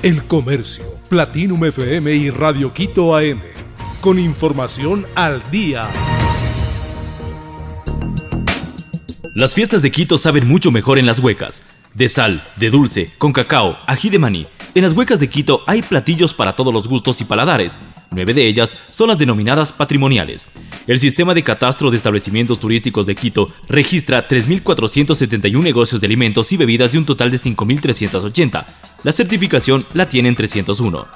El Comercio, Platinum FM y Radio Quito AM. Con información al día. Las fiestas de Quito saben mucho mejor en las huecas. De sal, de dulce, con cacao, ají de maní. En las huecas de Quito hay platillos para todos los gustos y paladares. Nueve de ellas son las denominadas patrimoniales. El sistema de catastro de establecimientos turísticos de Quito registra 3.471 negocios de alimentos y bebidas de un total de 5.380. La certificación la tienen 301.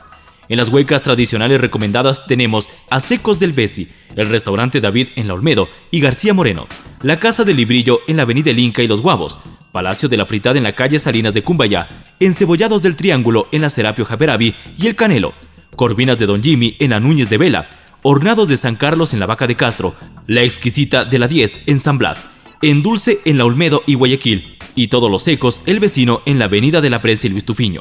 En las huecas tradicionales recomendadas tenemos a Secos del Besi, el restaurante David en la Olmedo y García Moreno, la Casa del Librillo en la Avenida El Inca y Los Guavos, Palacio de la Fritada en la calle Salinas de Cumbayá, Encebollados del Triángulo en la Serapio Javerabi y El Canelo, Corvinas de Don Jimmy en la Núñez de Vela, Hornados de San Carlos en la Vaca de Castro, La Exquisita de la 10 en San Blas, En Dulce en la Olmedo y Guayaquil, y Todos los Secos, El Vecino en la Avenida de la Presa y Luis Tufiño.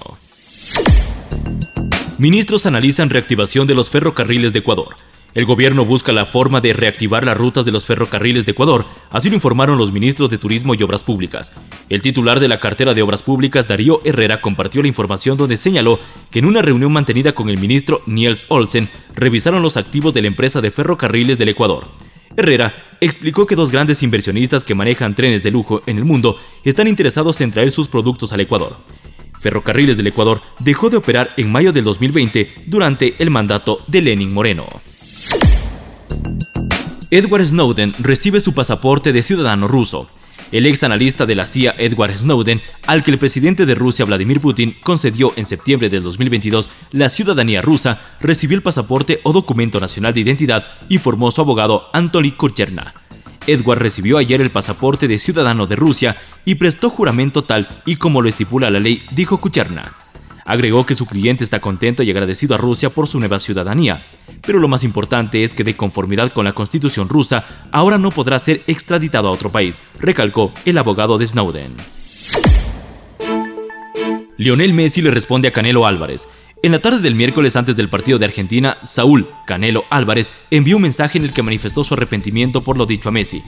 Ministros analizan reactivación de los ferrocarriles de Ecuador. El gobierno busca la forma de reactivar las rutas de los ferrocarriles de Ecuador, así lo informaron los ministros de Turismo y Obras Públicas. El titular de la cartera de Obras Públicas, Darío Herrera, compartió la información donde señaló que en una reunión mantenida con el ministro Niels Olsen, revisaron los activos de la empresa de ferrocarriles del Ecuador. Herrera explicó que dos grandes inversionistas que manejan trenes de lujo en el mundo están interesados en traer sus productos al Ecuador. Ferrocarriles del Ecuador dejó de operar en mayo del 2020 durante el mandato de Lenin Moreno. Edward Snowden recibe su pasaporte de ciudadano ruso. El ex analista de la CIA Edward Snowden, al que el presidente de Rusia Vladimir Putin concedió en septiembre del 2022 la ciudadanía rusa, recibió el pasaporte o documento nacional de identidad, informó su abogado Anatoly Kurcherna. Edward recibió ayer el pasaporte de ciudadano de Rusia y prestó juramento tal y como lo estipula la ley, dijo Kucherna. Agregó que su cliente está contento y agradecido a Rusia por su nueva ciudadanía, pero lo más importante es que de conformidad con la constitución rusa, ahora no podrá ser extraditado a otro país, recalcó el abogado de Snowden. Lionel Messi le responde a Canelo Álvarez. En la tarde del miércoles antes del partido de Argentina, Saúl Canelo Álvarez envió un mensaje en el que manifestó su arrepentimiento por lo dicho a Messi.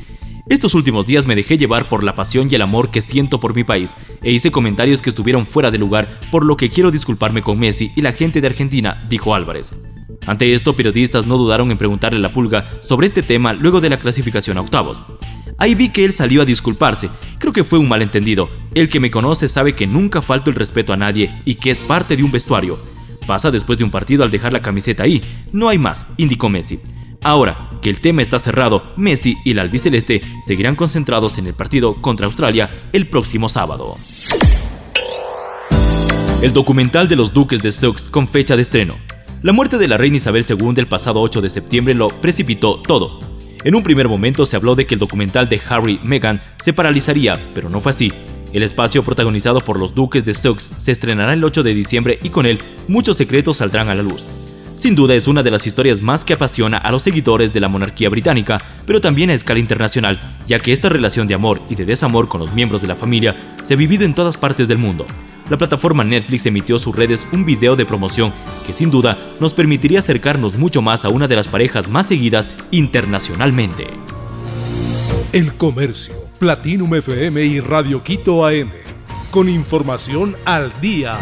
Estos últimos días me dejé llevar por la pasión y el amor que siento por mi país e hice comentarios que estuvieron fuera de lugar, por lo que quiero disculparme con Messi y la gente de Argentina, dijo Álvarez. Ante esto, periodistas no dudaron en preguntarle a la pulga sobre este tema luego de la clasificación a octavos. Ahí vi que él salió a disculparse. Creo que fue un malentendido. El que me conoce sabe que nunca falto el respeto a nadie y que es parte de un vestuario. Pasa después de un partido al dejar la camiseta ahí. No hay más, indicó Messi. Ahora que el tema está cerrado, Messi y la albiceleste seguirán concentrados en el partido contra Australia el próximo sábado. El documental de los Duques de Sussex con fecha de estreno. La muerte de la reina Isabel II el pasado 8 de septiembre lo precipitó todo. En un primer momento se habló de que el documental de Harry Meghan se paralizaría, pero no fue así. El espacio protagonizado por los duques de Sussex se estrenará el 8 de diciembre y con él muchos secretos saldrán a la luz. Sin duda es una de las historias más que apasiona a los seguidores de la monarquía británica, pero también a escala internacional, ya que esta relación de amor y de desamor con los miembros de la familia se ha vivido en todas partes del mundo. La plataforma Netflix emitió sus redes un video de promoción que sin duda nos permitiría acercarnos mucho más a una de las parejas más seguidas internacionalmente. El Comercio, Platinum FM y Radio Quito AM. Con información al día.